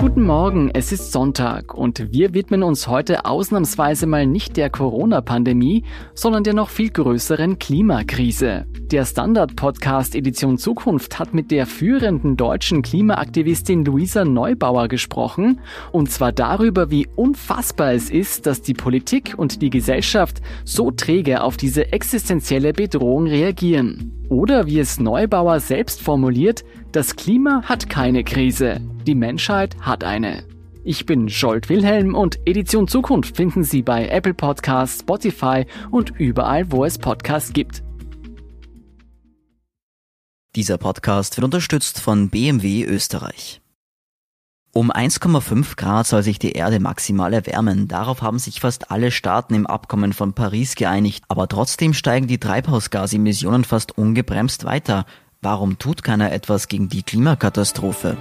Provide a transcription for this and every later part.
Guten Morgen, es ist Sonntag und wir widmen uns heute ausnahmsweise mal nicht der Corona-Pandemie, sondern der noch viel größeren Klimakrise. Der Standard-Podcast Edition Zukunft hat mit der führenden deutschen Klimaaktivistin Luisa Neubauer gesprochen, und zwar darüber, wie unfassbar es ist, dass die Politik und die Gesellschaft so träge auf diese existenzielle Bedrohung reagieren. Oder wie es Neubauer selbst formuliert, das Klima hat keine Krise, die Menschheit hat eine. Ich bin Scholt Wilhelm und Edition Zukunft finden Sie bei Apple Podcasts, Spotify und überall, wo es Podcasts gibt. Dieser Podcast wird unterstützt von BMW Österreich. Um 1,5 Grad soll sich die Erde maximal erwärmen. Darauf haben sich fast alle Staaten im Abkommen von Paris geeinigt. Aber trotzdem steigen die Treibhausgasemissionen fast ungebremst weiter. Warum tut keiner etwas gegen die Klimakatastrophe?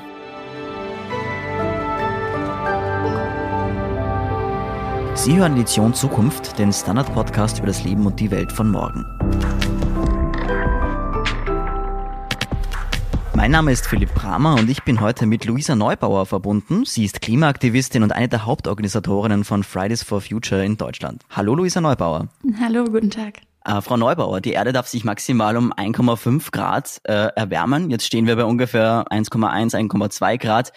Sie hören Edition Zukunft, den Standard-Podcast über das Leben und die Welt von morgen. Mein Name ist Philipp Bramer und ich bin heute mit Luisa Neubauer verbunden. Sie ist Klimaaktivistin und eine der Hauptorganisatorinnen von Fridays for Future in Deutschland. Hallo Luisa Neubauer. Hallo, guten Tag. Äh, Frau Neubauer, die Erde darf sich maximal um 1,5 Grad äh, erwärmen. Jetzt stehen wir bei ungefähr 1,1, 1,2 Grad.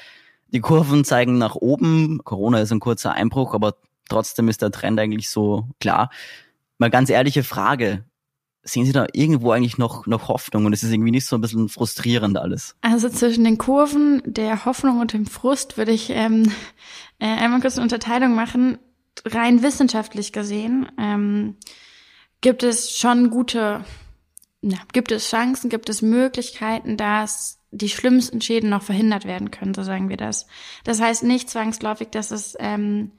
Die Kurven zeigen nach oben. Corona ist ein kurzer Einbruch, aber trotzdem ist der Trend eigentlich so klar. Mal ganz ehrliche Frage sehen Sie da irgendwo eigentlich noch, noch Hoffnung und es ist irgendwie nicht so ein bisschen frustrierend alles? Also zwischen den Kurven der Hoffnung und dem Frust würde ich ähm, äh, einmal kurz eine Unterteilung machen. Rein wissenschaftlich gesehen ähm, gibt es schon gute, na, gibt es Chancen, gibt es Möglichkeiten, dass die schlimmsten Schäden noch verhindert werden können, so sagen wir das. Das heißt nicht zwangsläufig, dass es ähm,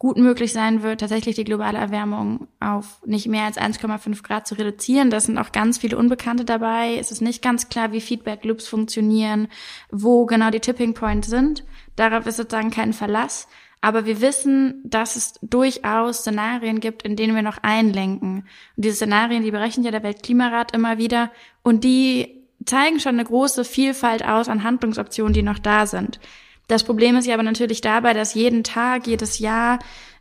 gut möglich sein wird, tatsächlich die globale Erwärmung auf nicht mehr als 1,5 Grad zu reduzieren. Da sind auch ganz viele Unbekannte dabei. Es ist nicht ganz klar, wie Feedback Loops funktionieren, wo genau die Tipping Points sind. Darauf ist sozusagen kein Verlass. Aber wir wissen, dass es durchaus Szenarien gibt, in denen wir noch einlenken. Und diese Szenarien, die berechnet ja der Weltklimarat immer wieder. Und die zeigen schon eine große Vielfalt aus an Handlungsoptionen, die noch da sind. Das Problem ist ja aber natürlich dabei, dass jeden Tag, jedes Jahr,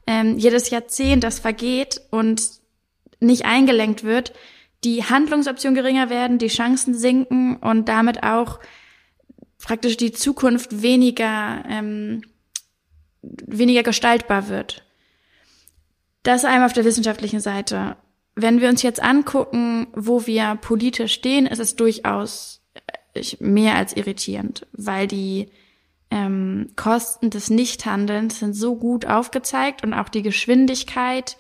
ähm, jedes Jahrzehnt, das vergeht und nicht eingelenkt wird, die Handlungsoptionen geringer werden, die Chancen sinken und damit auch praktisch die Zukunft weniger, ähm, weniger gestaltbar wird. Das einmal auf der wissenschaftlichen Seite. Wenn wir uns jetzt angucken, wo wir politisch stehen, ist es durchaus äh, mehr als irritierend, weil die ähm, Kosten des Nichthandelns sind so gut aufgezeigt und auch die Geschwindigkeit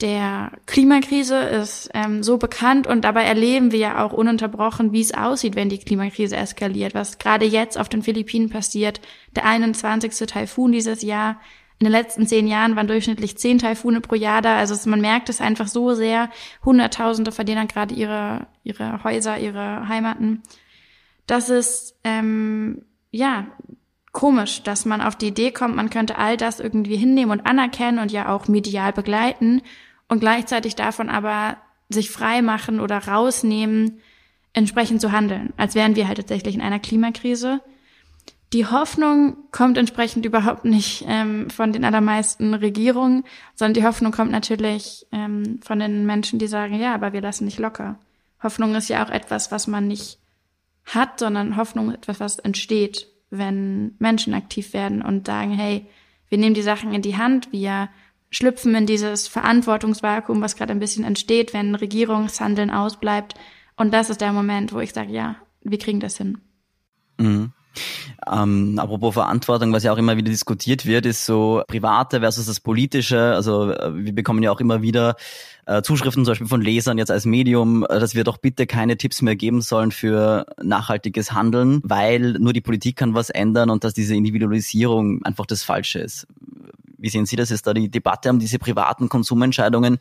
der Klimakrise ist ähm, so bekannt und dabei erleben wir ja auch ununterbrochen, wie es aussieht, wenn die Klimakrise eskaliert, was gerade jetzt auf den Philippinen passiert. Der 21. Taifun dieses Jahr. In den letzten zehn Jahren waren durchschnittlich zehn Taifune pro Jahr da. Also man merkt es einfach so sehr. Hunderttausende verlieren gerade ihre, ihre Häuser, ihre Heimaten. Das ist ähm, ja komisch, dass man auf die Idee kommt, man könnte all das irgendwie hinnehmen und anerkennen und ja auch medial begleiten und gleichzeitig davon aber sich frei machen oder rausnehmen, entsprechend zu handeln, als wären wir halt tatsächlich in einer Klimakrise. Die Hoffnung kommt entsprechend überhaupt nicht ähm, von den allermeisten Regierungen, sondern die Hoffnung kommt natürlich ähm, von den Menschen, die sagen, ja, aber wir lassen nicht locker. Hoffnung ist ja auch etwas, was man nicht hat, sondern Hoffnung ist etwas, was entsteht wenn Menschen aktiv werden und sagen, hey, wir nehmen die Sachen in die Hand, wir schlüpfen in dieses Verantwortungsvakuum, was gerade ein bisschen entsteht, wenn Regierungshandeln ausbleibt. Und das ist der Moment, wo ich sage, ja, wir kriegen das hin. Mhm. Ähm, apropos Verantwortung, was ja auch immer wieder diskutiert wird, ist so private versus das politische. Also äh, wir bekommen ja auch immer wieder äh, Zuschriften zum Beispiel von Lesern jetzt als Medium, äh, dass wir doch bitte keine Tipps mehr geben sollen für nachhaltiges Handeln, weil nur die Politik kann was ändern und dass diese Individualisierung einfach das Falsche ist. Wie sehen Sie das? Ist da die Debatte um diese privaten Konsumentscheidungen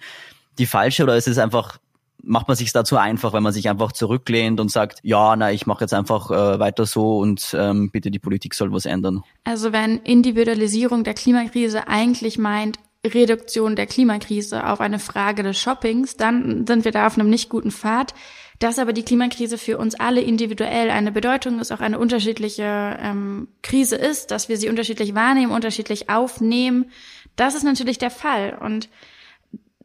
die falsche oder ist es einfach macht man sich dazu einfach, wenn man sich einfach zurücklehnt und sagt, ja, na, ich mache jetzt einfach äh, weiter so und ähm, bitte die Politik soll was ändern. Also wenn Individualisierung der Klimakrise eigentlich meint, Reduktion der Klimakrise auf eine Frage des Shoppings, dann sind wir da auf einem nicht guten Pfad. Dass aber die Klimakrise für uns alle individuell eine Bedeutung ist, auch eine unterschiedliche ähm, Krise ist, dass wir sie unterschiedlich wahrnehmen, unterschiedlich aufnehmen, das ist natürlich der Fall. Und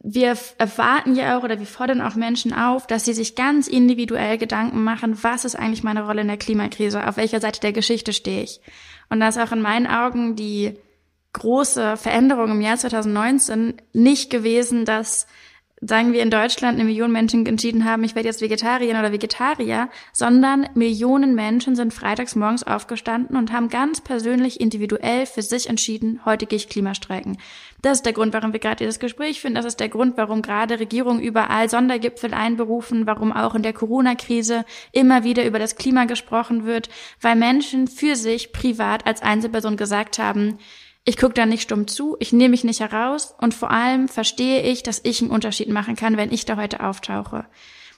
wir erwarten ja auch oder wir fordern auch Menschen auf, dass sie sich ganz individuell Gedanken machen, was ist eigentlich meine Rolle in der Klimakrise, auf welcher Seite der Geschichte stehe ich. Und da ist auch in meinen Augen die große Veränderung im Jahr 2019 nicht gewesen, dass sagen wir in Deutschland eine Million Menschen entschieden haben, ich werde jetzt Vegetarierin oder Vegetarier, sondern Millionen Menschen sind freitags morgens aufgestanden und haben ganz persönlich individuell für sich entschieden, heute gehe ich Klimastreiken. Das ist der Grund, warum wir gerade dieses Gespräch führen. Das ist der Grund, warum gerade Regierungen überall Sondergipfel einberufen, warum auch in der Corona-Krise immer wieder über das Klima gesprochen wird, weil Menschen für sich privat als Einzelperson gesagt haben, ich gucke da nicht stumm zu, ich nehme mich nicht heraus und vor allem verstehe ich, dass ich einen Unterschied machen kann, wenn ich da heute auftauche.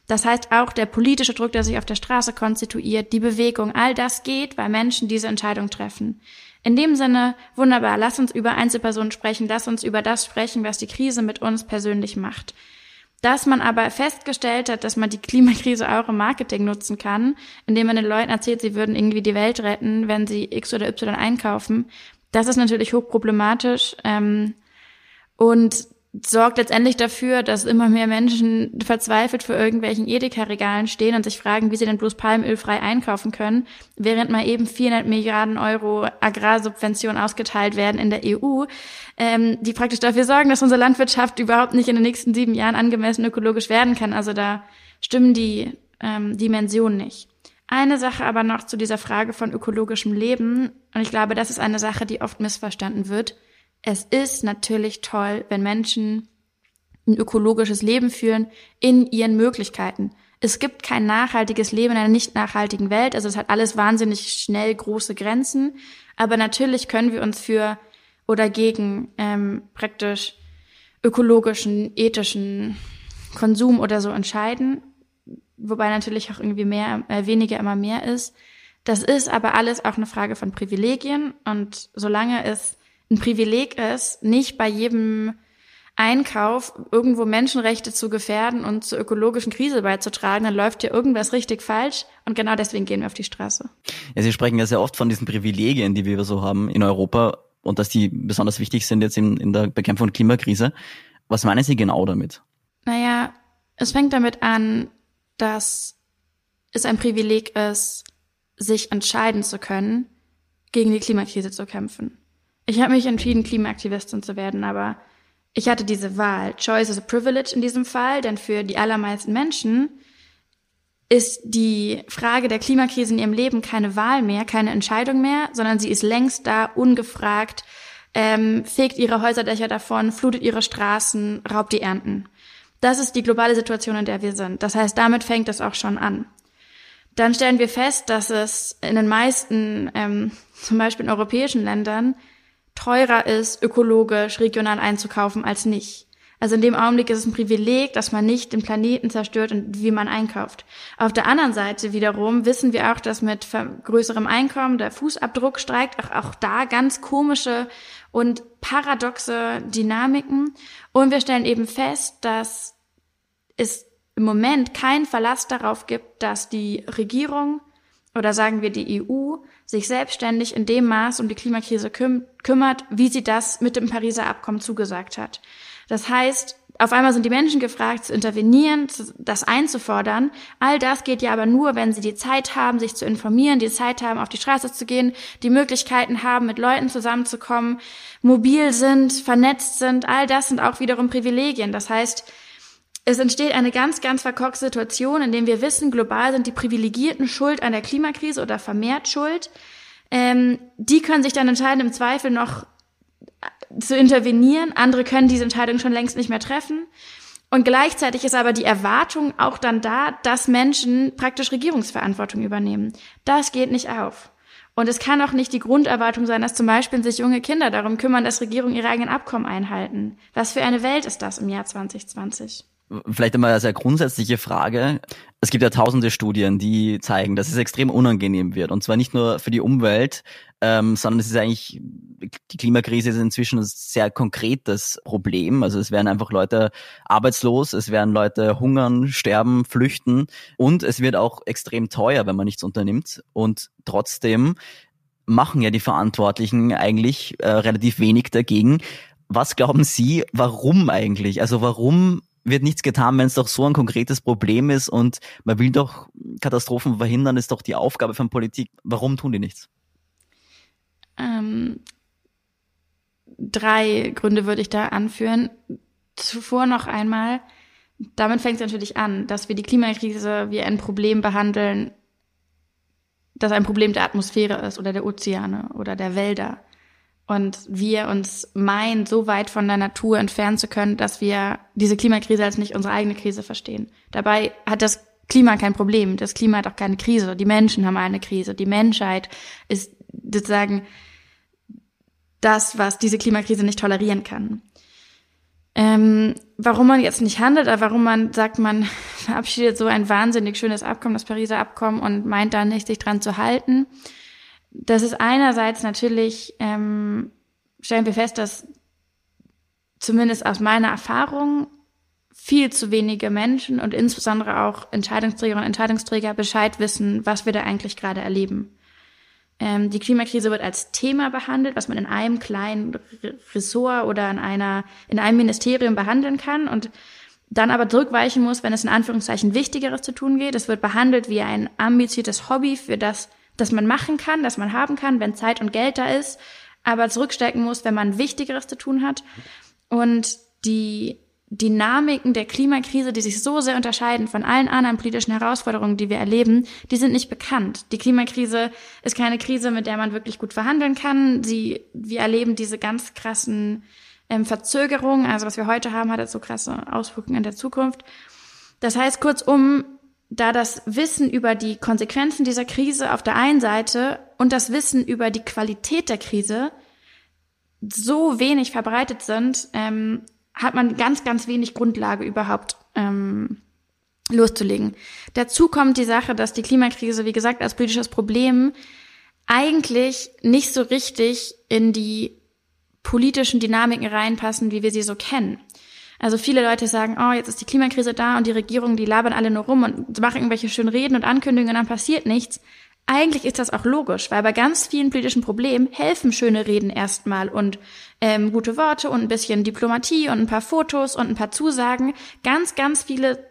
Das heißt auch der politische Druck, der sich auf der Straße konstituiert, die Bewegung, all das geht, weil Menschen diese Entscheidung treffen. In dem Sinne, wunderbar, lass uns über Einzelpersonen sprechen, lass uns über das sprechen, was die Krise mit uns persönlich macht. Dass man aber festgestellt hat, dass man die Klimakrise auch im Marketing nutzen kann, indem man den Leuten erzählt, sie würden irgendwie die Welt retten, wenn sie X oder Y einkaufen, das ist natürlich hochproblematisch ähm, und sorgt letztendlich dafür, dass immer mehr Menschen verzweifelt vor irgendwelchen Edeka-Regalen stehen und sich fragen, wie sie denn bloß palmölfrei einkaufen können, während mal eben 400 Milliarden Euro Agrarsubventionen ausgeteilt werden in der EU, ähm, die praktisch dafür sorgen, dass unsere Landwirtschaft überhaupt nicht in den nächsten sieben Jahren angemessen ökologisch werden kann. Also da stimmen die ähm, Dimensionen nicht. Eine Sache aber noch zu dieser Frage von ökologischem Leben. Und ich glaube, das ist eine Sache, die oft missverstanden wird. Es ist natürlich toll, wenn Menschen ein ökologisches Leben führen in ihren Möglichkeiten. Es gibt kein nachhaltiges Leben in einer nicht nachhaltigen Welt. Also es hat alles wahnsinnig schnell große Grenzen. Aber natürlich können wir uns für oder gegen ähm, praktisch ökologischen, ethischen Konsum oder so entscheiden wobei natürlich auch irgendwie mehr, äh, weniger immer mehr ist. Das ist aber alles auch eine Frage von Privilegien und solange es ein Privileg ist, nicht bei jedem Einkauf irgendwo Menschenrechte zu gefährden und zur ökologischen Krise beizutragen, dann läuft hier irgendwas richtig falsch und genau deswegen gehen wir auf die Straße. Ja, Sie sprechen ja sehr oft von diesen Privilegien, die wir so haben in Europa und dass die besonders wichtig sind jetzt in, in der Bekämpfung der Klimakrise. Was meinen Sie genau damit? Naja, es fängt damit an, dass es ein Privileg ist, sich entscheiden zu können, gegen die Klimakrise zu kämpfen. Ich habe mich entschieden, Klimaaktivistin zu werden, aber ich hatte diese Wahl. Choice is a privilege in diesem Fall, denn für die allermeisten Menschen ist die Frage der Klimakrise in ihrem Leben keine Wahl mehr, keine Entscheidung mehr, sondern sie ist längst da, ungefragt, ähm, fegt ihre Häuserdächer davon, flutet ihre Straßen, raubt die Ernten. Das ist die globale Situation, in der wir sind. Das heißt, damit fängt es auch schon an. Dann stellen wir fest, dass es in den meisten, ähm, zum Beispiel in europäischen Ländern, teurer ist, ökologisch, regional einzukaufen als nicht. Also in dem Augenblick ist es ein Privileg, dass man nicht den Planeten zerstört und wie man einkauft. Auf der anderen Seite wiederum wissen wir auch, dass mit größerem Einkommen der Fußabdruck steigt. Auch, auch da ganz komische und paradoxe Dynamiken. Und wir stellen eben fest, dass es im Moment keinen Verlass darauf gibt, dass die Regierung oder sagen wir die EU sich selbstständig in dem Maß um die Klimakrise küm kümmert, wie sie das mit dem Pariser Abkommen zugesagt hat. Das heißt, auf einmal sind die Menschen gefragt, zu intervenieren, das einzufordern. All das geht ja aber nur, wenn sie die Zeit haben, sich zu informieren, die Zeit haben, auf die Straße zu gehen, die Möglichkeiten haben, mit Leuten zusammenzukommen, mobil sind, vernetzt sind. All das sind auch wiederum Privilegien. Das heißt, es entsteht eine ganz, ganz verkorkste Situation, in dem wir wissen, global sind die Privilegierten schuld an der Klimakrise oder vermehrt schuld. Ähm, die können sich dann entscheiden, im Zweifel noch zu intervenieren. Andere können diese Entscheidung schon längst nicht mehr treffen. Und gleichzeitig ist aber die Erwartung auch dann da, dass Menschen praktisch Regierungsverantwortung übernehmen. Das geht nicht auf. Und es kann auch nicht die Grunderwartung sein, dass zum Beispiel sich junge Kinder darum kümmern, dass Regierungen ihre eigenen Abkommen einhalten. Was für eine Welt ist das im Jahr 2020? Vielleicht einmal eine sehr grundsätzliche Frage. Es gibt ja tausende Studien, die zeigen, dass es extrem unangenehm wird. Und zwar nicht nur für die Umwelt, ähm, sondern es ist eigentlich die Klimakrise ist inzwischen ein sehr konkretes Problem. Also es werden einfach Leute arbeitslos, es werden Leute hungern, sterben, flüchten und es wird auch extrem teuer, wenn man nichts unternimmt. Und trotzdem machen ja die Verantwortlichen eigentlich äh, relativ wenig dagegen. Was glauben Sie, warum eigentlich? Also warum wird nichts getan, wenn es doch so ein konkretes Problem ist und man will doch Katastrophen verhindern, ist doch die Aufgabe von Politik. Warum tun die nichts? Ähm, drei Gründe würde ich da anführen. Zuvor noch einmal, damit fängt es natürlich an, dass wir die Klimakrise wie ein Problem behandeln, das ein Problem der Atmosphäre ist oder der Ozeane oder der Wälder. Und wir uns meinen, so weit von der Natur entfernen zu können, dass wir diese Klimakrise als nicht unsere eigene Krise verstehen. Dabei hat das Klima kein Problem. Das Klima hat auch keine Krise. Die Menschen haben eine Krise. Die Menschheit ist sozusagen das, was diese Klimakrise nicht tolerieren kann. Ähm, warum man jetzt nicht handelt, oder warum man sagt, man verabschiedet so ein wahnsinnig schönes Abkommen, das Pariser Abkommen, und meint dann nicht, sich dran zu halten. Das ist einerseits natürlich, ähm, stellen wir fest, dass zumindest aus meiner Erfahrung viel zu wenige Menschen und insbesondere auch Entscheidungsträger und Entscheidungsträger Bescheid wissen, was wir da eigentlich gerade erleben. Ähm, die Klimakrise wird als Thema behandelt, was man in einem kleinen Ressort oder in einer, in einem Ministerium behandeln kann und dann aber zurückweichen muss, wenn es in Anführungszeichen Wichtigeres zu tun geht. Es wird behandelt wie ein ambitioniertes Hobby, für das, das man machen kann, das man haben kann, wenn Zeit und Geld da ist, aber zurückstecken muss, wenn man Wichtigeres zu tun hat. Und die Dynamiken der Klimakrise, die sich so sehr unterscheiden von allen anderen politischen Herausforderungen, die wir erleben, die sind nicht bekannt. Die Klimakrise ist keine Krise, mit der man wirklich gut verhandeln kann. Sie, wir erleben diese ganz krassen ähm, Verzögerungen. Also was wir heute haben, hat jetzt so krasse Auswirkungen in der Zukunft. Das heißt kurzum, da das Wissen über die Konsequenzen dieser Krise auf der einen Seite und das Wissen über die Qualität der Krise so wenig verbreitet sind, ähm, hat man ganz, ganz wenig Grundlage überhaupt ähm, loszulegen. Dazu kommt die Sache, dass die Klimakrise, wie gesagt, als politisches Problem eigentlich nicht so richtig in die politischen Dynamiken reinpassen, wie wir sie so kennen. Also viele Leute sagen, oh, jetzt ist die Klimakrise da und die Regierung, die labern alle nur rum und machen irgendwelche schönen Reden und Ankündigungen und dann passiert nichts. Eigentlich ist das auch logisch, weil bei ganz vielen politischen Problemen helfen schöne Reden erstmal und ähm, gute Worte und ein bisschen Diplomatie und ein paar Fotos und ein paar Zusagen. Ganz, ganz viele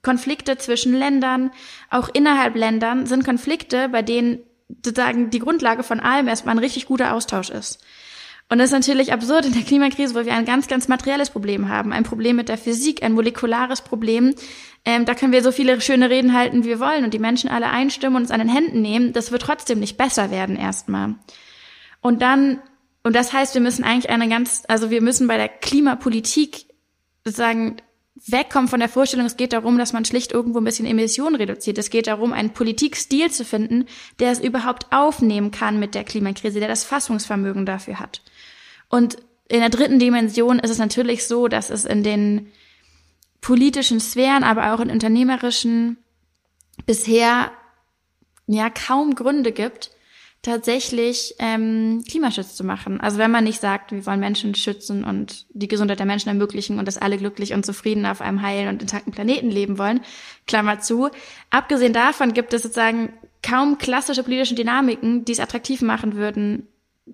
Konflikte zwischen Ländern, auch innerhalb Ländern, sind Konflikte, bei denen sozusagen die Grundlage von allem erstmal ein richtig guter Austausch ist. Und das ist natürlich absurd in der Klimakrise, wo wir ein ganz, ganz materielles Problem haben. Ein Problem mit der Physik, ein molekulares Problem. Ähm, da können wir so viele schöne Reden halten, wie wir wollen und die Menschen alle einstimmen und uns an den Händen nehmen. Das wird trotzdem nicht besser werden erstmal. Und dann, und das heißt, wir müssen eigentlich eine ganz, also wir müssen bei der Klimapolitik sozusagen wegkommen von der Vorstellung, es geht darum, dass man schlicht irgendwo ein bisschen Emissionen reduziert. Es geht darum, einen Politikstil zu finden, der es überhaupt aufnehmen kann mit der Klimakrise, der das Fassungsvermögen dafür hat. Und in der dritten Dimension ist es natürlich so, dass es in den politischen Sphären, aber auch in unternehmerischen bisher ja kaum Gründe gibt, tatsächlich ähm, Klimaschutz zu machen. Also wenn man nicht sagt, wir wollen Menschen schützen und die Gesundheit der Menschen ermöglichen und dass alle glücklich und zufrieden auf einem heilen und intakten Planeten leben wollen, Klammer zu. Abgesehen davon gibt es sozusagen kaum klassische politische Dynamiken, die es attraktiv machen würden,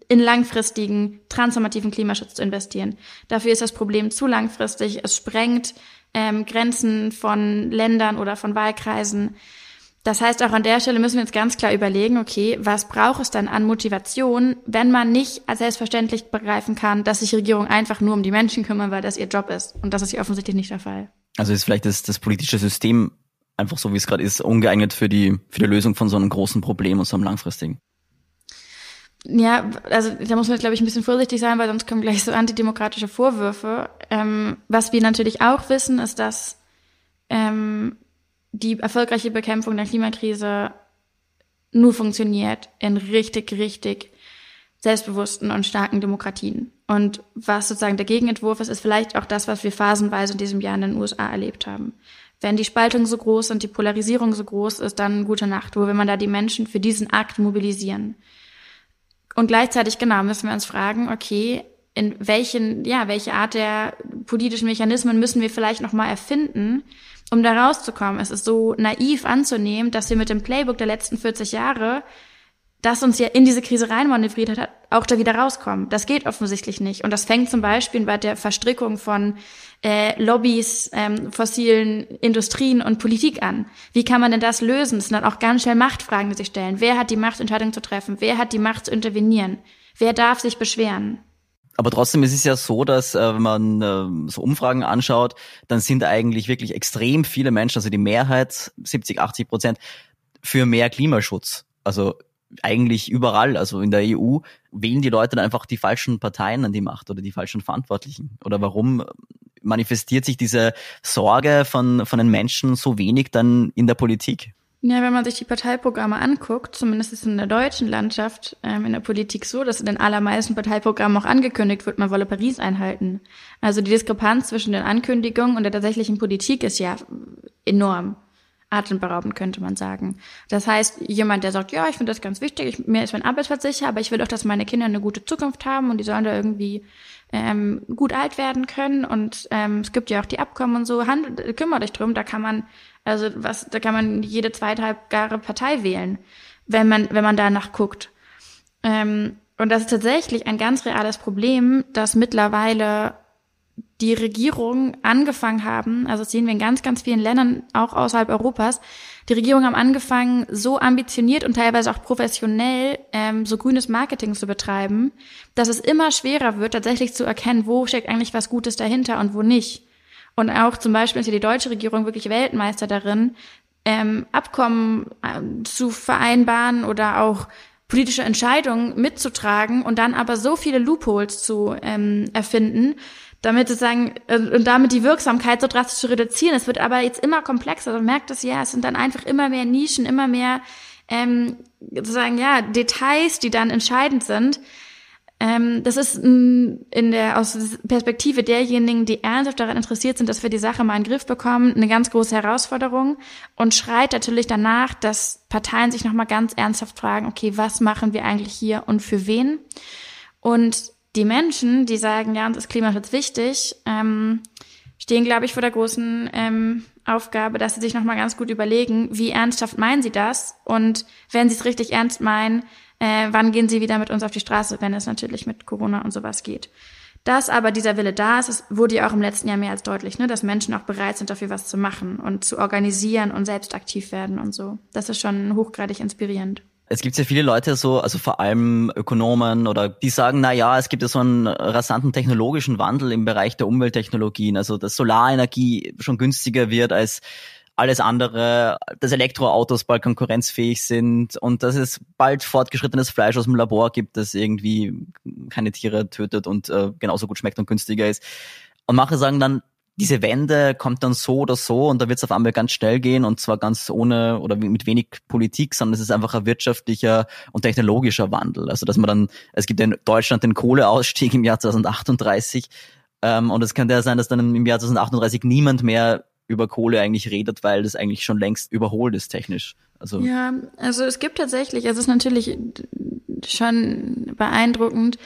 in langfristigen, transformativen Klimaschutz zu investieren. Dafür ist das Problem zu langfristig. Es sprengt ähm, Grenzen von Ländern oder von Wahlkreisen. Das heißt, auch an der Stelle müssen wir uns ganz klar überlegen, okay, was braucht es dann an Motivation, wenn man nicht als selbstverständlich begreifen kann, dass sich die Regierung einfach nur um die Menschen kümmern, weil das ihr Job ist. Und das ist hier offensichtlich nicht der Fall. Also ist vielleicht das, das politische System einfach so, wie es gerade ist, ungeeignet für die, für die Lösung von so einem großen Problem und so einem langfristigen. Ja, also da muss man, glaube ich, ein bisschen vorsichtig sein, weil sonst kommen gleich so antidemokratische Vorwürfe. Ähm, was wir natürlich auch wissen, ist, dass ähm, die erfolgreiche Bekämpfung der Klimakrise nur funktioniert in richtig, richtig selbstbewussten und starken Demokratien. Und was sozusagen der Gegenentwurf ist, ist vielleicht auch das, was wir phasenweise in diesem Jahr in den USA erlebt haben. Wenn die Spaltung so groß und die Polarisierung so groß ist, dann gute Nacht. Wo will man da die Menschen für diesen Akt mobilisieren? Und gleichzeitig, genau, müssen wir uns fragen, okay, in welchen, ja, welche Art der politischen Mechanismen müssen wir vielleicht nochmal erfinden, um da rauszukommen. Es ist so naiv anzunehmen, dass wir mit dem Playbook der letzten 40 Jahre, das uns ja in diese Krise reinmanövriert hat, auch da wieder rauskommen. Das geht offensichtlich nicht. Und das fängt zum Beispiel bei der Verstrickung von äh, Lobbys, ähm, fossilen Industrien und Politik an. Wie kann man denn das lösen? Das sind dann auch ganz schnell Machtfragen, die sich stellen. Wer hat die Macht, Entscheidungen zu treffen? Wer hat die Macht zu intervenieren? Wer darf sich beschweren? Aber trotzdem ist es ja so, dass äh, wenn man äh, so Umfragen anschaut, dann sind eigentlich wirklich extrem viele Menschen, also die Mehrheit, 70, 80 Prozent, für mehr Klimaschutz. Also eigentlich überall, also in der EU, wählen die Leute dann einfach die falschen Parteien an die Macht oder die falschen Verantwortlichen. Oder warum manifestiert sich diese Sorge von, von den Menschen so wenig dann in der Politik? Ja, wenn man sich die Parteiprogramme anguckt, zumindest ist in der deutschen Landschaft ähm, in der Politik so, dass in den allermeisten Parteiprogrammen auch angekündigt wird, man wolle Paris einhalten. Also die Diskrepanz zwischen den Ankündigungen und der tatsächlichen Politik ist ja enorm. Atemberaubend könnte man sagen. Das heißt, jemand, der sagt, ja, ich finde das ganz wichtig, ich, mir ist mein Arbeitsplatz sicher, aber ich will auch, dass meine Kinder eine gute Zukunft haben und die sollen da irgendwie ähm, gut alt werden können und ähm, es gibt ja auch die Abkommen und so, handelt, kümmert euch drum, da kann man, also was, da kann man jede zweieinhalb Jahre Partei wählen, wenn man, wenn man danach guckt. Ähm, und das ist tatsächlich ein ganz reales Problem, dass mittlerweile die Regierungen angefangen haben, also das sehen wir in ganz, ganz vielen Ländern, auch außerhalb Europas, die Regierungen haben angefangen, so ambitioniert und teilweise auch professionell ähm, so grünes Marketing zu betreiben, dass es immer schwerer wird, tatsächlich zu erkennen, wo steckt eigentlich was Gutes dahinter und wo nicht. Und auch zum Beispiel ist ja die deutsche Regierung wirklich Weltmeister darin, ähm, Abkommen ähm, zu vereinbaren oder auch politische Entscheidungen mitzutragen und dann aber so viele Loopholes zu ähm, erfinden, damit sozusagen äh, und damit die Wirksamkeit so drastisch zu reduzieren. Es wird aber jetzt immer komplexer. Man merkt es ja, es sind dann einfach immer mehr Nischen, immer mehr ähm, sozusagen ja Details, die dann entscheidend sind. Ähm, das ist in der aus Perspektive derjenigen, die ernsthaft daran interessiert sind, dass wir die Sache mal in den Griff bekommen, eine ganz große Herausforderung und schreit natürlich danach, dass Parteien sich nochmal ganz ernsthaft fragen, okay, was machen wir eigentlich hier und für wen? Und die Menschen, die sagen, ja, uns ist Klimaschutz wichtig, ähm, stehen, glaube ich, vor der großen ähm, Aufgabe, dass sie sich nochmal ganz gut überlegen, wie ernsthaft meinen sie das und wenn sie es richtig ernst meinen, äh, wann gehen sie wieder mit uns auf die Straße, wenn es natürlich mit Corona und sowas geht. Dass aber dieser Wille da ist, es wurde ja auch im letzten Jahr mehr als deutlich, ne, dass Menschen auch bereit sind, dafür was zu machen und zu organisieren und selbst aktiv werden und so. Das ist schon hochgradig inspirierend. Es gibt ja viele Leute so, also vor allem Ökonomen oder die sagen, na ja, es gibt ja so einen rasanten technologischen Wandel im Bereich der Umwelttechnologien, also dass Solarenergie schon günstiger wird als alles andere, dass Elektroautos bald konkurrenzfähig sind und dass es bald fortgeschrittenes Fleisch aus dem Labor gibt, das irgendwie keine Tiere tötet und äh, genauso gut schmeckt und günstiger ist. Und manche sagen dann, diese Wende kommt dann so oder so und da wird es auf einmal ganz schnell gehen und zwar ganz ohne oder mit wenig Politik, sondern es ist einfach ein wirtschaftlicher und technologischer Wandel. Also dass man dann, es gibt in Deutschland den Kohleausstieg im Jahr 2038 ähm, und es könnte ja sein, dass dann im Jahr 2038 niemand mehr über Kohle eigentlich redet, weil das eigentlich schon längst überholt ist technisch. Also ja, also es gibt tatsächlich, es ist natürlich schon beeindruckend,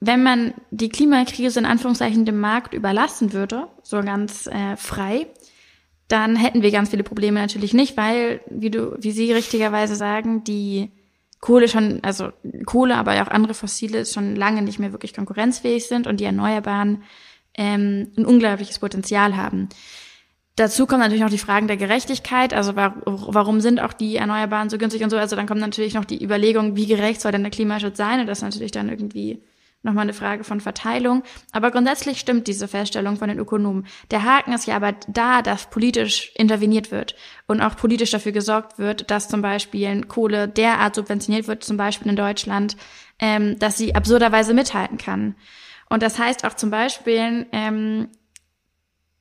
wenn man die Klimakrise in Anführungszeichen dem Markt überlassen würde, so ganz äh, frei, dann hätten wir ganz viele Probleme natürlich nicht, weil, wie du, wie Sie richtigerweise sagen, die Kohle schon, also Kohle, aber auch andere Fossile schon lange nicht mehr wirklich konkurrenzfähig sind und die Erneuerbaren ähm, ein unglaubliches Potenzial haben. Dazu kommen natürlich noch die Fragen der Gerechtigkeit, also warum sind auch die Erneuerbaren so günstig und so. Also dann kommt natürlich noch die Überlegung, wie gerecht soll denn der Klimaschutz sein und das natürlich dann irgendwie nochmal eine Frage von Verteilung. Aber grundsätzlich stimmt diese Feststellung von den Ökonomen. Der Haken ist ja aber da, dass politisch interveniert wird und auch politisch dafür gesorgt wird, dass zum Beispiel Kohle derart subventioniert wird, zum Beispiel in Deutschland, ähm, dass sie absurderweise mithalten kann. Und das heißt auch zum Beispiel, ähm,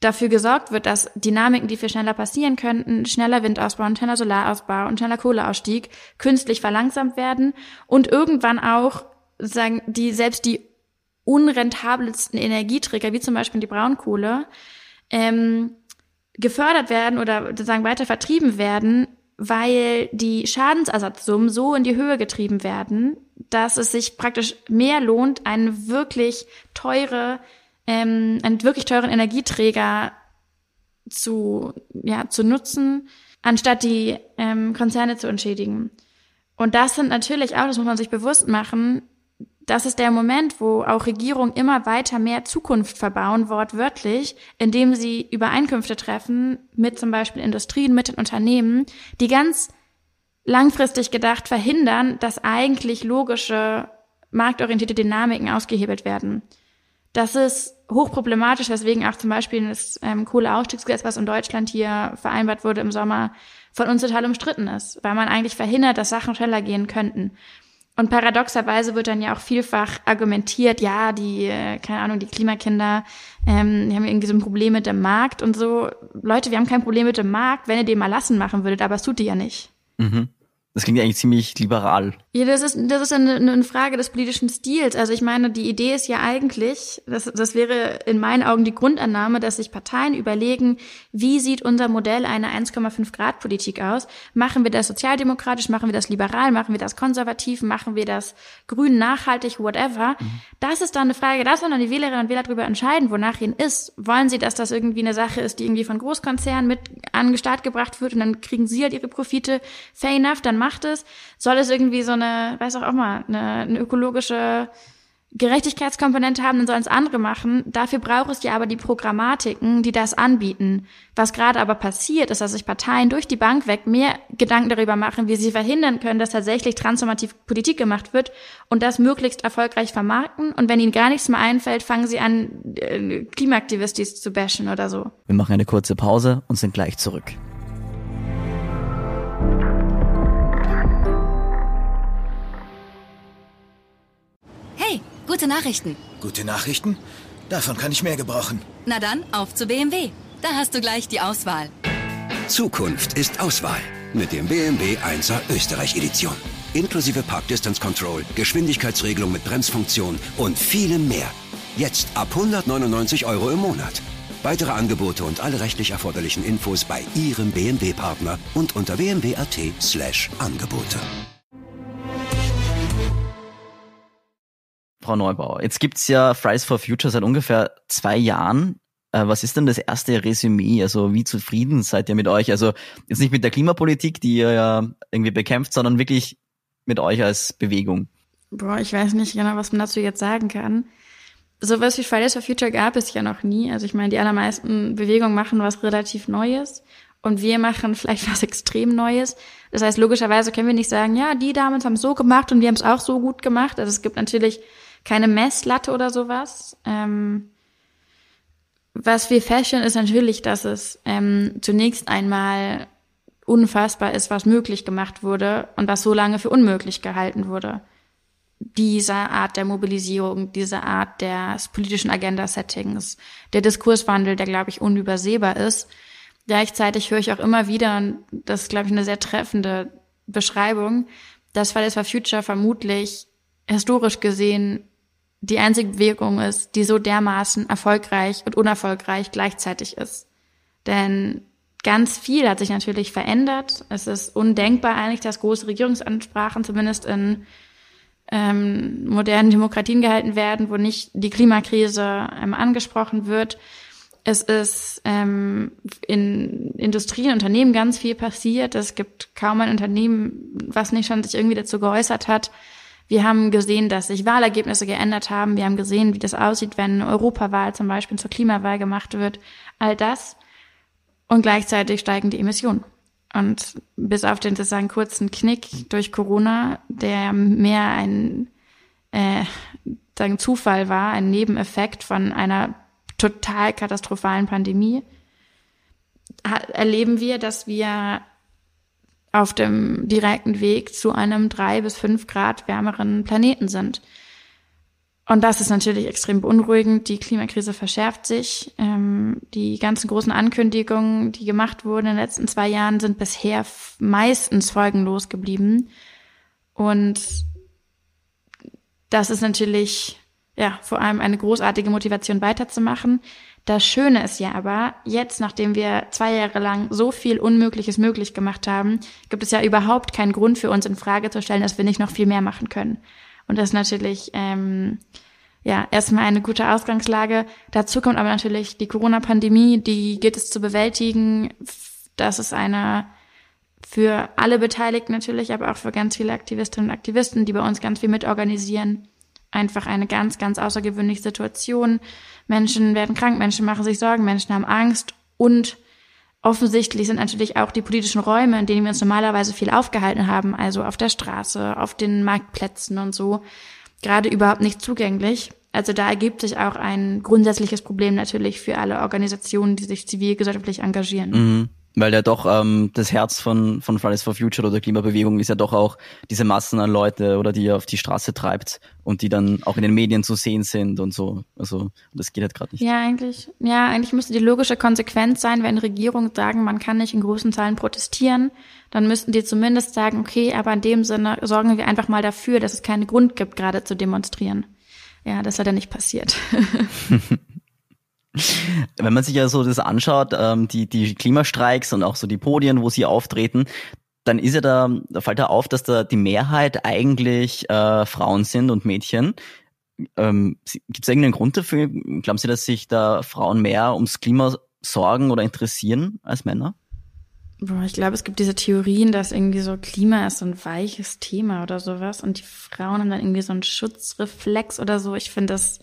dafür gesorgt wird, dass Dynamiken, die viel schneller passieren könnten, schneller Windausbau und schneller Solarausbau und schneller Kohleausstieg, künstlich verlangsamt werden und irgendwann auch sagen, die selbst die unrentabelsten Energieträger, wie zum Beispiel die Braunkohle, ähm, gefördert werden oder sozusagen weiter vertrieben werden, weil die Schadensersatzsummen so in die Höhe getrieben werden, dass es sich praktisch mehr lohnt, eine wirklich teure, ähm, einen wirklich teuren Energieträger zu, ja, zu nutzen, anstatt die ähm, Konzerne zu entschädigen. Und das sind natürlich auch, das muss man sich bewusst machen, das ist der Moment, wo auch Regierungen immer weiter mehr Zukunft verbauen, wortwörtlich, indem sie Übereinkünfte treffen mit zum Beispiel Industrien, mit den Unternehmen, die ganz langfristig gedacht verhindern, dass eigentlich logische, marktorientierte Dynamiken ausgehebelt werden. Das ist hochproblematisch, weswegen auch zum Beispiel das ähm, Kohleausstiegsgesetz, was in Deutschland hier vereinbart wurde im Sommer, von uns total umstritten ist, weil man eigentlich verhindert, dass Sachen schneller gehen könnten. Und paradoxerweise wird dann ja auch vielfach argumentiert, ja, die, äh, keine Ahnung, die Klimakinder, ähm, die haben irgendwie so ein Problem mit dem Markt und so. Leute, wir haben kein Problem mit dem Markt, wenn ihr den mal lassen machen würdet, aber es tut ihr ja nicht. Mhm. Das klingt eigentlich ziemlich liberal. Ja, das ist, das ist eine, eine Frage des politischen Stils. Also ich meine, die Idee ist ja eigentlich, das, das wäre in meinen Augen die Grundannahme, dass sich Parteien überlegen, wie sieht unser Modell einer 1,5 Grad Politik aus? Machen wir das sozialdemokratisch, machen wir das liberal, machen wir das konservativ, machen wir das grün, nachhaltig, whatever. Mhm. Das ist dann eine Frage, da sollen dann die Wählerinnen und Wähler darüber entscheiden, wonach ihnen ist. Wollen sie, dass das irgendwie eine Sache ist, die irgendwie von Großkonzernen mit an den Start gebracht wird und dann kriegen sie halt ihre Profite? Fair enough, dann macht es, soll es irgendwie so eine, weiß auch mal, eine, eine ökologische Gerechtigkeitskomponente haben, dann sollen es andere machen. Dafür braucht es ja aber die Programmatiken, die das anbieten. Was gerade aber passiert, ist, dass sich Parteien durch die Bank weg mehr Gedanken darüber machen, wie sie verhindern können, dass tatsächlich transformativ Politik gemacht wird und das möglichst erfolgreich vermarkten. Und wenn ihnen gar nichts mehr einfällt, fangen sie an, äh, Klimaaktivistis zu bashen oder so. Wir machen eine kurze Pause und sind gleich zurück. Gute Nachrichten. Gute Nachrichten? Davon kann ich mehr gebrauchen. Na dann, auf zu BMW. Da hast du gleich die Auswahl. Zukunft ist Auswahl. Mit dem BMW 1er Österreich Edition. Inklusive Park Distance Control, Geschwindigkeitsregelung mit Bremsfunktion und vielem mehr. Jetzt ab 199 Euro im Monat. Weitere Angebote und alle rechtlich erforderlichen Infos bei Ihrem BMW-Partner und unter bmw.at Frau Neubauer. Jetzt gibt's ja Fridays for Future seit ungefähr zwei Jahren. Äh, was ist denn das erste Resümee? Also wie zufrieden seid ihr mit euch? Also jetzt nicht mit der Klimapolitik, die ihr ja irgendwie bekämpft, sondern wirklich mit euch als Bewegung. Boah, ich weiß nicht genau, was man dazu jetzt sagen kann. Sowas wie Fridays for Future gab es ja noch nie. Also ich meine, die allermeisten Bewegungen machen was relativ Neues und wir machen vielleicht was extrem Neues. Das heißt, logischerweise können wir nicht sagen, ja, die damals haben es so gemacht und wir haben es auch so gut gemacht. Also es gibt natürlich keine Messlatte oder sowas. Ähm, was wir feststellen, ist natürlich, dass es ähm, zunächst einmal unfassbar ist, was möglich gemacht wurde und was so lange für unmöglich gehalten wurde. Diese Art der Mobilisierung, diese Art des politischen Agenda-Settings, der Diskurswandel, der, glaube ich, unübersehbar ist. Gleichzeitig höre ich auch immer wieder, und das ist, glaube ich, eine sehr treffende Beschreibung, dass Fridays for Future vermutlich historisch gesehen die einzige Bewegung ist, die so dermaßen erfolgreich und unerfolgreich gleichzeitig ist. Denn ganz viel hat sich natürlich verändert. Es ist undenkbar eigentlich, dass große Regierungsansprachen zumindest in ähm, modernen Demokratien gehalten werden, wo nicht die Klimakrise ähm, angesprochen wird. Es ist ähm, in Industrien, Unternehmen ganz viel passiert. Es gibt kaum ein Unternehmen, was nicht schon sich irgendwie dazu geäußert hat, wir haben gesehen, dass sich Wahlergebnisse geändert haben. Wir haben gesehen, wie das aussieht, wenn eine Europawahl zum Beispiel zur Klimawahl gemacht wird. All das. Und gleichzeitig steigen die Emissionen. Und bis auf den sozusagen kurzen Knick durch Corona, der mehr ein äh, sagen Zufall war, ein Nebeneffekt von einer total katastrophalen Pandemie, erleben wir, dass wir auf dem direkten Weg zu einem drei bis fünf Grad wärmeren Planeten sind. Und das ist natürlich extrem beunruhigend. Die Klimakrise verschärft sich. Ähm, die ganzen großen Ankündigungen, die gemacht wurden in den letzten zwei Jahren, sind bisher meistens folgenlos geblieben. Und das ist natürlich ja vor allem eine großartige Motivation weiterzumachen. Das Schöne ist ja aber, jetzt, nachdem wir zwei Jahre lang so viel Unmögliches möglich gemacht haben, gibt es ja überhaupt keinen Grund für uns in Frage zu stellen, dass wir nicht noch viel mehr machen können. Und das ist natürlich ähm, ja erstmal eine gute Ausgangslage. Dazu kommt aber natürlich die Corona-Pandemie, die gilt es zu bewältigen. Das ist eine für alle Beteiligten natürlich, aber auch für ganz viele Aktivistinnen und Aktivisten, die bei uns ganz viel mitorganisieren. Einfach eine ganz, ganz außergewöhnliche Situation. Menschen werden krank, Menschen machen sich Sorgen, Menschen haben Angst und offensichtlich sind natürlich auch die politischen Räume, in denen wir uns normalerweise viel aufgehalten haben, also auf der Straße, auf den Marktplätzen und so, gerade überhaupt nicht zugänglich. Also da ergibt sich auch ein grundsätzliches Problem natürlich für alle Organisationen, die sich zivilgesellschaftlich engagieren. Mhm. Weil ja doch ähm, das Herz von, von Fridays for Future oder der Klimabewegung ist ja doch auch diese Massen an Leute oder die ihr auf die Straße treibt und die dann auch in den Medien zu sehen sind und so. Also das geht halt gerade nicht. Ja, eigentlich, ja, eigentlich müsste die logische Konsequenz sein, wenn Regierungen sagen, man kann nicht in großen Zahlen protestieren, dann müssten die zumindest sagen, okay, aber in dem Sinne sorgen wir einfach mal dafür, dass es keinen Grund gibt, gerade zu demonstrieren. Ja, das hat ja nicht passiert. Wenn man sich ja so das anschaut, ähm, die, die Klimastreiks und auch so die Podien, wo sie auftreten, dann ist ja da, da fällt da auf, dass da die Mehrheit eigentlich äh, Frauen sind und Mädchen. Ähm, Gibt es irgendeinen Grund dafür? Glauben Sie, dass sich da Frauen mehr ums Klima sorgen oder interessieren als Männer? Boah, ich glaube, es gibt diese Theorien, dass irgendwie so Klima ist so ein weiches Thema oder sowas und die Frauen haben dann irgendwie so einen Schutzreflex oder so. Ich finde das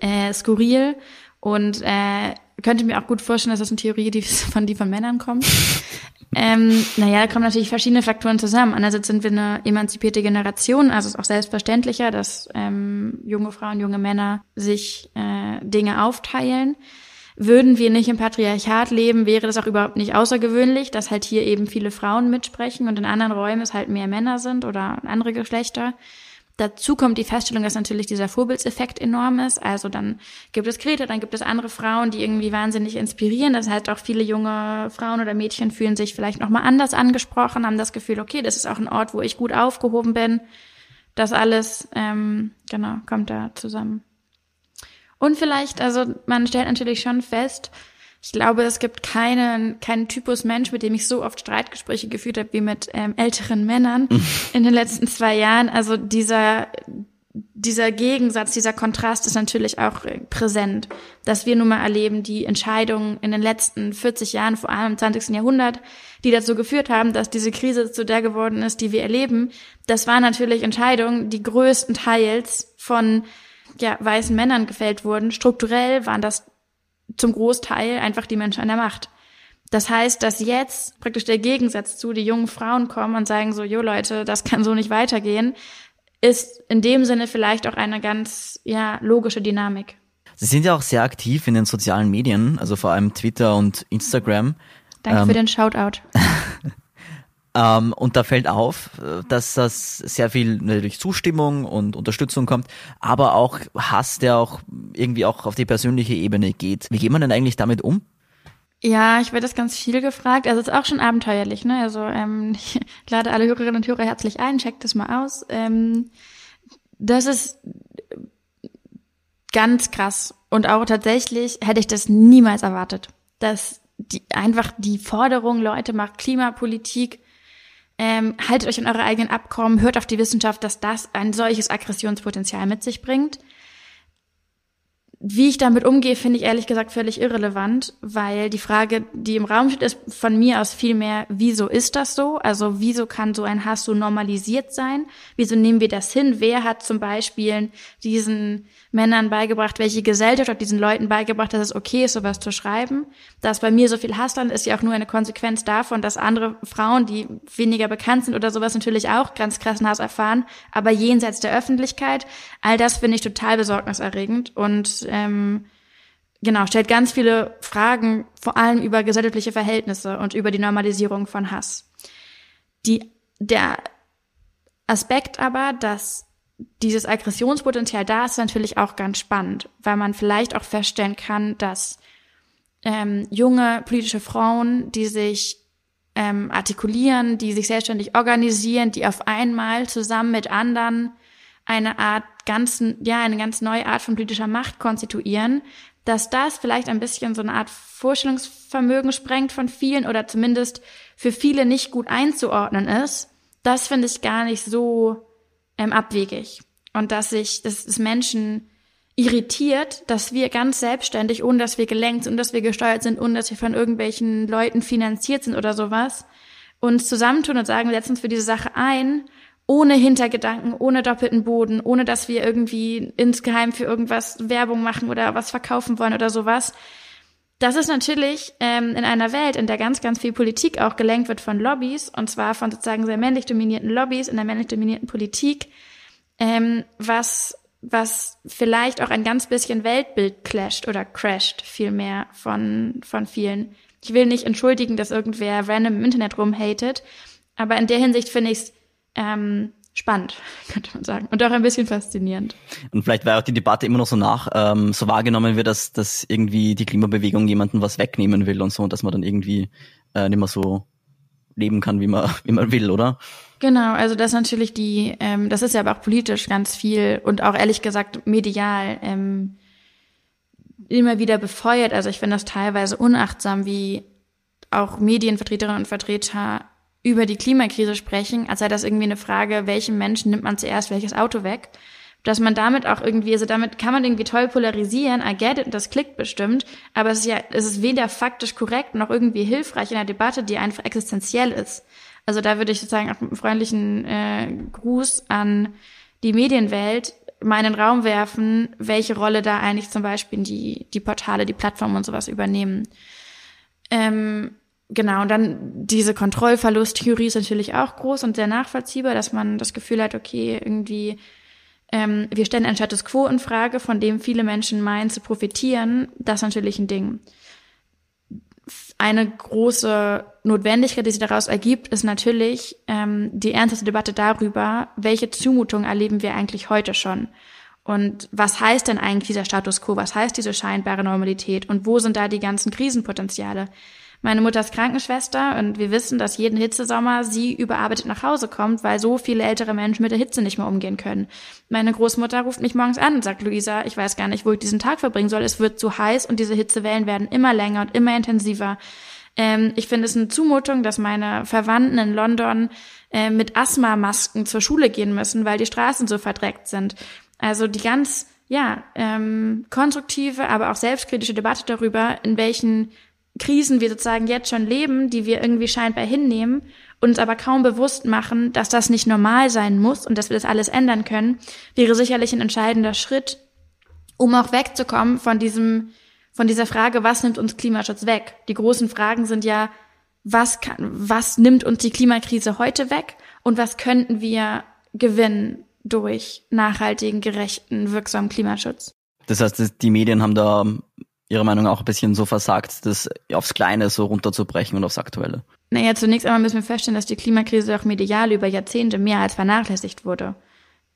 äh, skurril und äh, könnte mir auch gut vorstellen, dass das eine Theorie die von, die von Männern kommt. ähm, naja, da kommen natürlich verschiedene Faktoren zusammen. Einerseits sind wir eine emanzipierte Generation, also ist auch selbstverständlicher, dass ähm, junge Frauen, junge Männer sich äh, Dinge aufteilen. Würden wir nicht im Patriarchat leben, wäre das auch überhaupt nicht außergewöhnlich, dass halt hier eben viele Frauen mitsprechen und in anderen Räumen es halt mehr Männer sind oder andere Geschlechter. Dazu kommt die Feststellung, dass natürlich dieser Vorbildseffekt enorm ist. Also dann gibt es Greta, dann gibt es andere Frauen, die irgendwie wahnsinnig inspirieren. Das heißt, auch viele junge Frauen oder Mädchen fühlen sich vielleicht nochmal anders angesprochen, haben das Gefühl, okay, das ist auch ein Ort, wo ich gut aufgehoben bin. Das alles, ähm, genau, kommt da zusammen. Und vielleicht, also man stellt natürlich schon fest, ich glaube, es gibt keinen, keinen Typus Mensch, mit dem ich so oft Streitgespräche geführt habe wie mit ähm, älteren Männern in den letzten zwei Jahren. Also dieser, dieser Gegensatz, dieser Kontrast ist natürlich auch äh, präsent, dass wir nun mal erleben, die Entscheidungen in den letzten 40 Jahren, vor allem im 20. Jahrhundert, die dazu geführt haben, dass diese Krise zu der geworden ist, die wir erleben, das waren natürlich Entscheidungen, die größtenteils von ja, weißen Männern gefällt wurden. Strukturell waren das zum Großteil einfach die Menschen an der Macht. Das heißt, dass jetzt praktisch der Gegensatz zu, die jungen Frauen kommen und sagen so, jo Leute, das kann so nicht weitergehen, ist in dem Sinne vielleicht auch eine ganz, ja, logische Dynamik. Sie sind ja auch sehr aktiv in den sozialen Medien, also vor allem Twitter und Instagram. Danke ähm, für den Shoutout. Ähm, und da fällt auf, äh, dass das sehr viel natürlich Zustimmung und Unterstützung kommt, aber auch Hass, der auch irgendwie auch auf die persönliche Ebene geht. Wie geht man denn eigentlich damit um? Ja, ich werde das ganz viel gefragt. Also es ist auch schon abenteuerlich, ne? Also ähm, ich lade alle Hörerinnen und Hörer herzlich ein, checkt das mal aus. Ähm, das ist ganz krass. Und auch tatsächlich hätte ich das niemals erwartet. Dass die, einfach die Forderung, Leute, macht Klimapolitik, ähm, haltet euch an eure eigenen Abkommen, hört auf die Wissenschaft, dass das ein solches Aggressionspotenzial mit sich bringt. Wie ich damit umgehe, finde ich ehrlich gesagt völlig irrelevant, weil die Frage, die im Raum steht, ist von mir aus viel mehr, wieso ist das so? Also wieso kann so ein Hass so normalisiert sein? Wieso nehmen wir das hin? Wer hat zum Beispiel diesen Männern beigebracht, welche Gesellschaft hat diesen Leuten beigebracht, dass es okay ist, sowas zu schreiben. Dass bei mir so viel Hass land, ist ja auch nur eine Konsequenz davon, dass andere Frauen, die weniger bekannt sind oder sowas, natürlich auch ganz krassen Hass erfahren, aber jenseits der Öffentlichkeit. All das finde ich total besorgniserregend und ähm, genau, stellt ganz viele Fragen, vor allem über gesellschaftliche Verhältnisse und über die Normalisierung von Hass. Die, der Aspekt aber, dass dieses Aggressionspotenzial da ist natürlich auch ganz spannend, weil man vielleicht auch feststellen kann, dass ähm, junge politische Frauen, die sich ähm, artikulieren, die sich selbstständig organisieren, die auf einmal zusammen mit anderen eine Art ganzen, ja, eine ganz neue Art von politischer Macht konstituieren, dass das vielleicht ein bisschen so eine Art Vorstellungsvermögen sprengt von vielen oder zumindest für viele nicht gut einzuordnen ist, das finde ich gar nicht so ähm, abwegig. und dass sich, dass Menschen irritiert, dass wir ganz selbstständig, ohne dass wir gelenkt sind, ohne dass wir gesteuert sind, ohne dass wir von irgendwelchen Leuten finanziert sind oder sowas, uns zusammentun und sagen, wir setzen uns für diese Sache ein, ohne Hintergedanken, ohne doppelten Boden, ohne dass wir irgendwie insgeheim für irgendwas Werbung machen oder was verkaufen wollen oder sowas. Das ist natürlich ähm, in einer Welt, in der ganz, ganz viel Politik auch gelenkt wird von Lobbys, und zwar von sozusagen sehr männlich dominierten Lobbys in der männlich dominierten Politik, ähm, was was vielleicht auch ein ganz bisschen Weltbild clasht oder crasht vielmehr von, von vielen. Ich will nicht entschuldigen, dass irgendwer random im Internet rumhatet, aber in der Hinsicht finde ich es ähm, spannend, könnte man sagen. Und auch ein bisschen faszinierend. Und vielleicht, weil auch die Debatte immer noch so nach, ähm, so wahrgenommen wird, dass, dass irgendwie die Klimabewegung jemanden was wegnehmen will und so, und dass man dann irgendwie äh, nicht mehr so leben kann, wie man, wie man will, oder? Genau, also das natürlich die, ähm, das ist ja aber auch politisch ganz viel und auch ehrlich gesagt medial ähm, immer wieder befeuert. Also ich finde das teilweise unachtsam, wie auch Medienvertreterinnen und Vertreter über die Klimakrise sprechen, als sei das irgendwie eine Frage, welchem Menschen nimmt man zuerst welches Auto weg dass man damit auch irgendwie, also damit kann man irgendwie toll polarisieren, I get it, das klickt bestimmt, aber es ist ja, es ist weder faktisch korrekt noch irgendwie hilfreich in einer Debatte, die einfach existenziell ist. Also da würde ich sozusagen auch mit einem freundlichen äh, Gruß an die Medienwelt mal in den Raum werfen, welche Rolle da eigentlich zum Beispiel die, die Portale, die Plattformen und sowas übernehmen. Ähm, genau, und dann diese Kontrollverlusttheorie ist natürlich auch groß und sehr nachvollziehbar, dass man das Gefühl hat, okay, irgendwie ähm, wir stellen ein Status quo in Frage, von dem viele Menschen meinen zu profitieren. Das ist natürlich ein Ding. Eine große Notwendigkeit, die sich daraus ergibt, ist natürlich ähm, die ernsthafte Debatte darüber, welche Zumutung erleben wir eigentlich heute schon. Und was heißt denn eigentlich dieser Status quo? Was heißt diese scheinbare Normalität? Und wo sind da die ganzen Krisenpotenziale? Meine Mutter ist Krankenschwester und wir wissen, dass jeden Hitzesommer sie überarbeitet nach Hause kommt, weil so viele ältere Menschen mit der Hitze nicht mehr umgehen können. Meine Großmutter ruft mich morgens an und sagt, Luisa, ich weiß gar nicht, wo ich diesen Tag verbringen soll. Es wird zu heiß und diese Hitzewellen werden immer länger und immer intensiver. Ähm, ich finde es eine Zumutung, dass meine Verwandten in London äh, mit Asthmamasken zur Schule gehen müssen, weil die Straßen so verdreckt sind. Also die ganz ja, ähm, konstruktive, aber auch selbstkritische Debatte darüber, in welchen Krisen wir sozusagen jetzt schon leben, die wir irgendwie scheinbar hinnehmen, uns aber kaum bewusst machen, dass das nicht normal sein muss und dass wir das alles ändern können, wäre sicherlich ein entscheidender Schritt, um auch wegzukommen von diesem, von dieser Frage, was nimmt uns Klimaschutz weg? Die großen Fragen sind ja, was kann, was nimmt uns die Klimakrise heute weg und was könnten wir gewinnen durch nachhaltigen, gerechten, wirksamen Klimaschutz? Das heißt, die Medien haben da Ihrer Meinung auch ein bisschen so versagt, das aufs Kleine so runterzubrechen und aufs Aktuelle? Naja, zunächst einmal müssen wir feststellen, dass die Klimakrise auch medial über Jahrzehnte mehr als vernachlässigt wurde.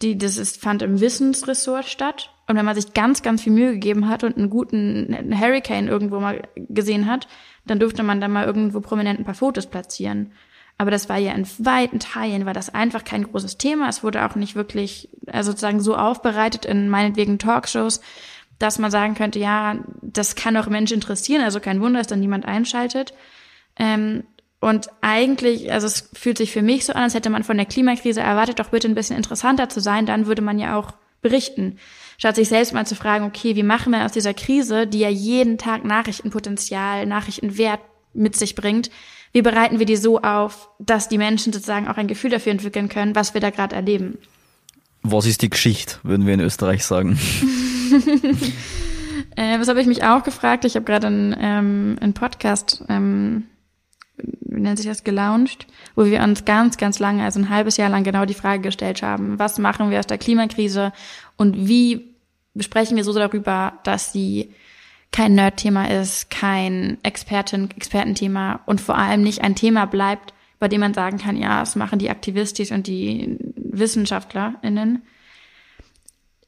Die, das ist, fand im Wissensressort statt. Und wenn man sich ganz, ganz viel Mühe gegeben hat und einen guten Hurricane irgendwo mal gesehen hat, dann durfte man da mal irgendwo prominent ein paar Fotos platzieren. Aber das war ja in weiten Teilen, war das einfach kein großes Thema. Es wurde auch nicht wirklich, also sozusagen so aufbereitet in meinetwegen Talkshows, dass man sagen könnte, ja, das kann auch Menschen interessieren, also kein Wunder, dass dann niemand einschaltet. Ähm, und eigentlich, also es fühlt sich für mich so an, als hätte man von der Klimakrise erwartet, doch bitte ein bisschen interessanter zu sein, dann würde man ja auch berichten. Statt sich selbst mal zu fragen, okay, wie machen wir aus dieser Krise, die ja jeden Tag Nachrichtenpotenzial, Nachrichtenwert mit sich bringt, wie bereiten wir die so auf, dass die Menschen sozusagen auch ein Gefühl dafür entwickeln können, was wir da gerade erleben? Was ist die Geschichte, würden wir in Österreich sagen? äh, das habe ich mich auch gefragt. Ich habe gerade einen, ähm, einen Podcast, ähm, wie nennt sich das, gelauncht, wo wir uns ganz, ganz lange, also ein halbes Jahr lang genau die Frage gestellt haben, was machen wir aus der Klimakrise und wie besprechen wir so darüber, dass sie kein Nerd-Thema ist, kein Expertin, Expertenthema und vor allem nicht ein Thema bleibt, bei dem man sagen kann, ja, es machen die Aktivistis und die WissenschaftlerInnen,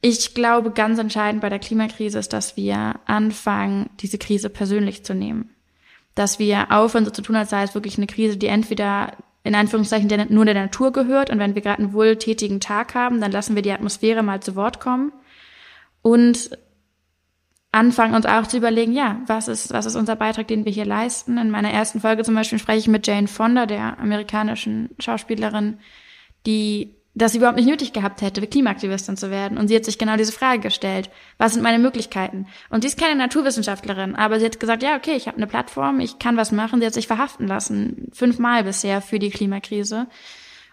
ich glaube, ganz entscheidend bei der Klimakrise ist, dass wir anfangen, diese Krise persönlich zu nehmen. Dass wir aufhören, so zu tun, als sei es wirklich eine Krise, die entweder in Anführungszeichen der, nur der Natur gehört und wenn wir gerade einen wohltätigen Tag haben, dann lassen wir die Atmosphäre mal zu Wort kommen und anfangen uns auch zu überlegen, ja, was ist, was ist unser Beitrag, den wir hier leisten? In meiner ersten Folge zum Beispiel spreche ich mit Jane Fonda, der amerikanischen Schauspielerin, die dass sie überhaupt nicht nötig gehabt hätte, Klimaaktivistin zu werden. Und sie hat sich genau diese Frage gestellt. Was sind meine Möglichkeiten? Und sie ist keine Naturwissenschaftlerin, aber sie hat gesagt, ja, okay, ich habe eine Plattform, ich kann was machen. Sie hat sich verhaften lassen, fünfmal bisher für die Klimakrise.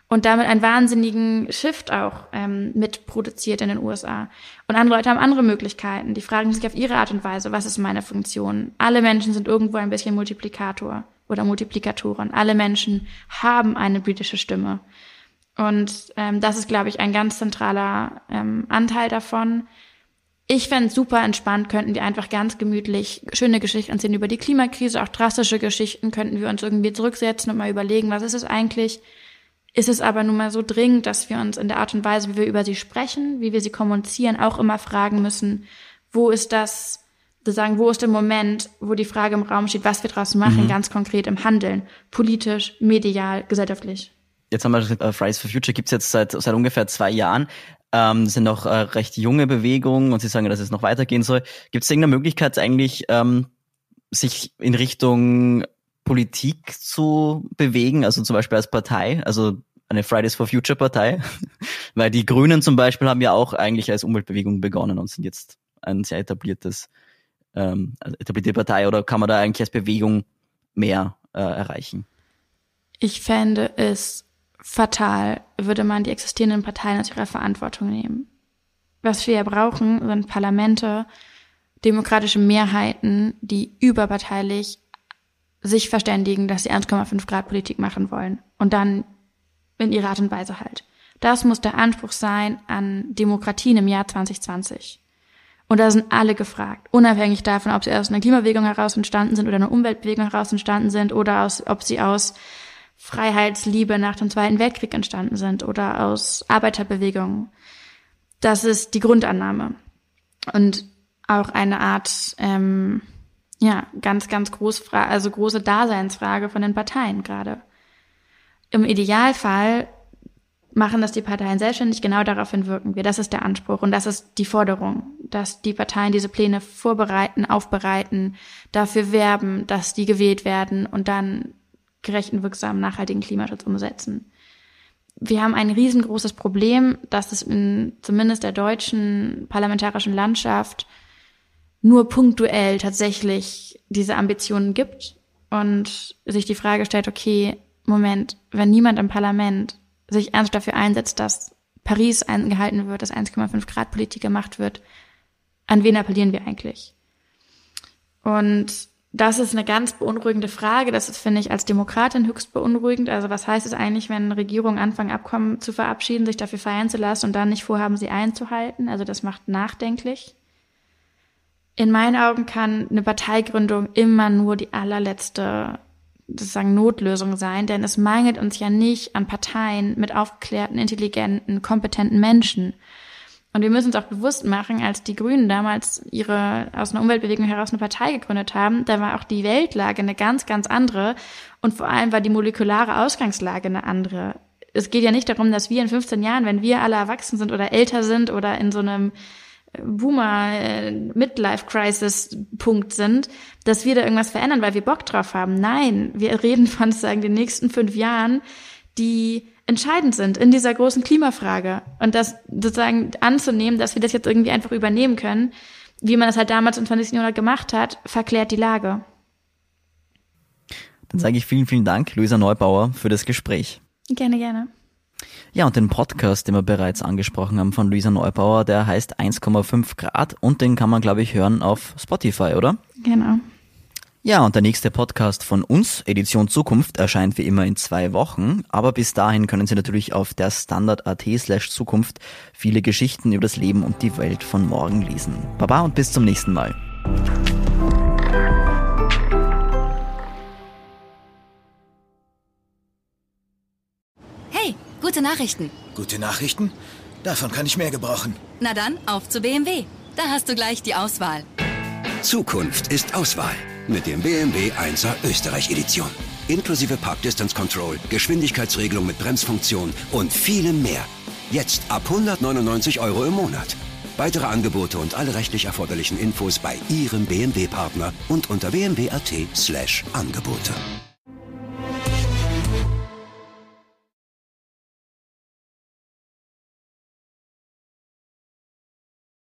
Und damit einen wahnsinnigen Shift auch ähm, mitproduziert in den USA. Und andere Leute haben andere Möglichkeiten. Die fragen sich auf ihre Art und Weise, was ist meine Funktion? Alle Menschen sind irgendwo ein bisschen Multiplikator oder Multiplikatoren. Alle Menschen haben eine britische Stimme. Und ähm, das ist, glaube ich, ein ganz zentraler ähm, Anteil davon. Ich fände super entspannt, könnten wir einfach ganz gemütlich schöne Geschichten erzählen über die Klimakrise, auch drastische Geschichten, könnten wir uns irgendwie zurücksetzen und mal überlegen, was ist es eigentlich? Ist es aber nun mal so dringend, dass wir uns in der Art und Weise, wie wir über sie sprechen, wie wir sie kommunizieren, auch immer fragen müssen, wo ist das, sozusagen, wo ist der Moment, wo die Frage im Raum steht, was wir daraus machen, mhm. ganz konkret im Handeln, politisch, medial, gesellschaftlich jetzt haben wir äh, Fridays for Future gibt's jetzt seit, seit ungefähr zwei Jahren. Ähm, das sind noch äh, recht junge Bewegungen und Sie sagen, dass es noch weitergehen soll. Gibt es irgendeine Möglichkeit eigentlich, ähm, sich in Richtung Politik zu bewegen, also zum Beispiel als Partei, also eine Fridays for Future Partei? Weil die Grünen zum Beispiel haben ja auch eigentlich als Umweltbewegung begonnen und sind jetzt ein sehr etabliertes, ähm, also etablierte Partei oder kann man da eigentlich als Bewegung mehr äh, erreichen? Ich fände es fatal, würde man die existierenden Parteien aus ihrer Verantwortung nehmen. Was wir ja brauchen, sind Parlamente, demokratische Mehrheiten, die überparteilich sich verständigen, dass sie 1,5 Grad Politik machen wollen. Und dann in ihrer Art und Weise halt. Das muss der Anspruch sein an Demokratien im Jahr 2020. Und da sind alle gefragt, unabhängig davon, ob sie aus einer Klimabewegung heraus entstanden sind oder einer Umweltbewegung heraus entstanden sind oder aus, ob sie aus Freiheitsliebe nach dem Zweiten Weltkrieg entstanden sind oder aus Arbeiterbewegungen. Das ist die Grundannahme. Und auch eine Art, ähm, ja, ganz, ganz groß, also große Daseinsfrage von den Parteien gerade. Im Idealfall machen das die Parteien selbstständig, genau daraufhin wirken wir. Das ist der Anspruch und das ist die Forderung, dass die Parteien diese Pläne vorbereiten, aufbereiten, dafür werben, dass die gewählt werden und dann gerechten, wirksamen, nachhaltigen Klimaschutz umsetzen. Wir haben ein riesengroßes Problem, dass es in zumindest der deutschen parlamentarischen Landschaft nur punktuell tatsächlich diese Ambitionen gibt und sich die Frage stellt, okay, Moment, wenn niemand im Parlament sich ernst dafür einsetzt, dass Paris eingehalten wird, dass 1,5 Grad Politik gemacht wird, an wen appellieren wir eigentlich? Und das ist eine ganz beunruhigende Frage. Das ist, finde ich, als Demokratin höchst beunruhigend. Also was heißt es eigentlich, wenn Regierungen anfangen, Abkommen zu verabschieden, sich dafür feiern zu lassen und dann nicht vorhaben, sie einzuhalten? Also das macht nachdenklich. In meinen Augen kann eine Parteigründung immer nur die allerletzte sozusagen Notlösung sein, denn es mangelt uns ja nicht an Parteien mit aufgeklärten, intelligenten, kompetenten Menschen. Und wir müssen uns auch bewusst machen, als die Grünen damals ihre aus einer Umweltbewegung heraus eine Partei gegründet haben, da war auch die Weltlage eine ganz, ganz andere. Und vor allem war die molekulare Ausgangslage eine andere. Es geht ja nicht darum, dass wir in 15 Jahren, wenn wir alle erwachsen sind oder älter sind oder in so einem äh, Boomer äh, sind, dass wir da irgendwas verändern, weil wir Bock drauf haben. Nein, wir reden von sagen den nächsten fünf Jahren, die entscheidend sind in dieser großen Klimafrage. Und das sozusagen anzunehmen, dass wir das jetzt irgendwie einfach übernehmen können, wie man das halt damals im 20. Jahrhundert gemacht hat, verklärt die Lage. Dann sage ich vielen, vielen Dank, Luisa Neubauer, für das Gespräch. Gerne, gerne. Ja, und den Podcast, den wir bereits angesprochen haben von Luisa Neubauer, der heißt 1,5 Grad und den kann man, glaube ich, hören auf Spotify, oder? Genau. Ja, und der nächste Podcast von uns, Edition Zukunft, erscheint wie immer in zwei Wochen. Aber bis dahin können Sie natürlich auf der Standard.at slash Zukunft viele Geschichten über das Leben und die Welt von morgen lesen. Baba und bis zum nächsten Mal. Hey, gute Nachrichten. Gute Nachrichten? Davon kann ich mehr gebrauchen. Na dann, auf zu BMW. Da hast du gleich die Auswahl. Zukunft ist Auswahl mit dem BMW 1er Österreich Edition. Inklusive Park Distance Control, Geschwindigkeitsregelung mit Bremsfunktion und vielem mehr. Jetzt ab 199 Euro im Monat. Weitere Angebote und alle rechtlich erforderlichen Infos bei Ihrem BMW-Partner und unter bmw.at slash Angebote.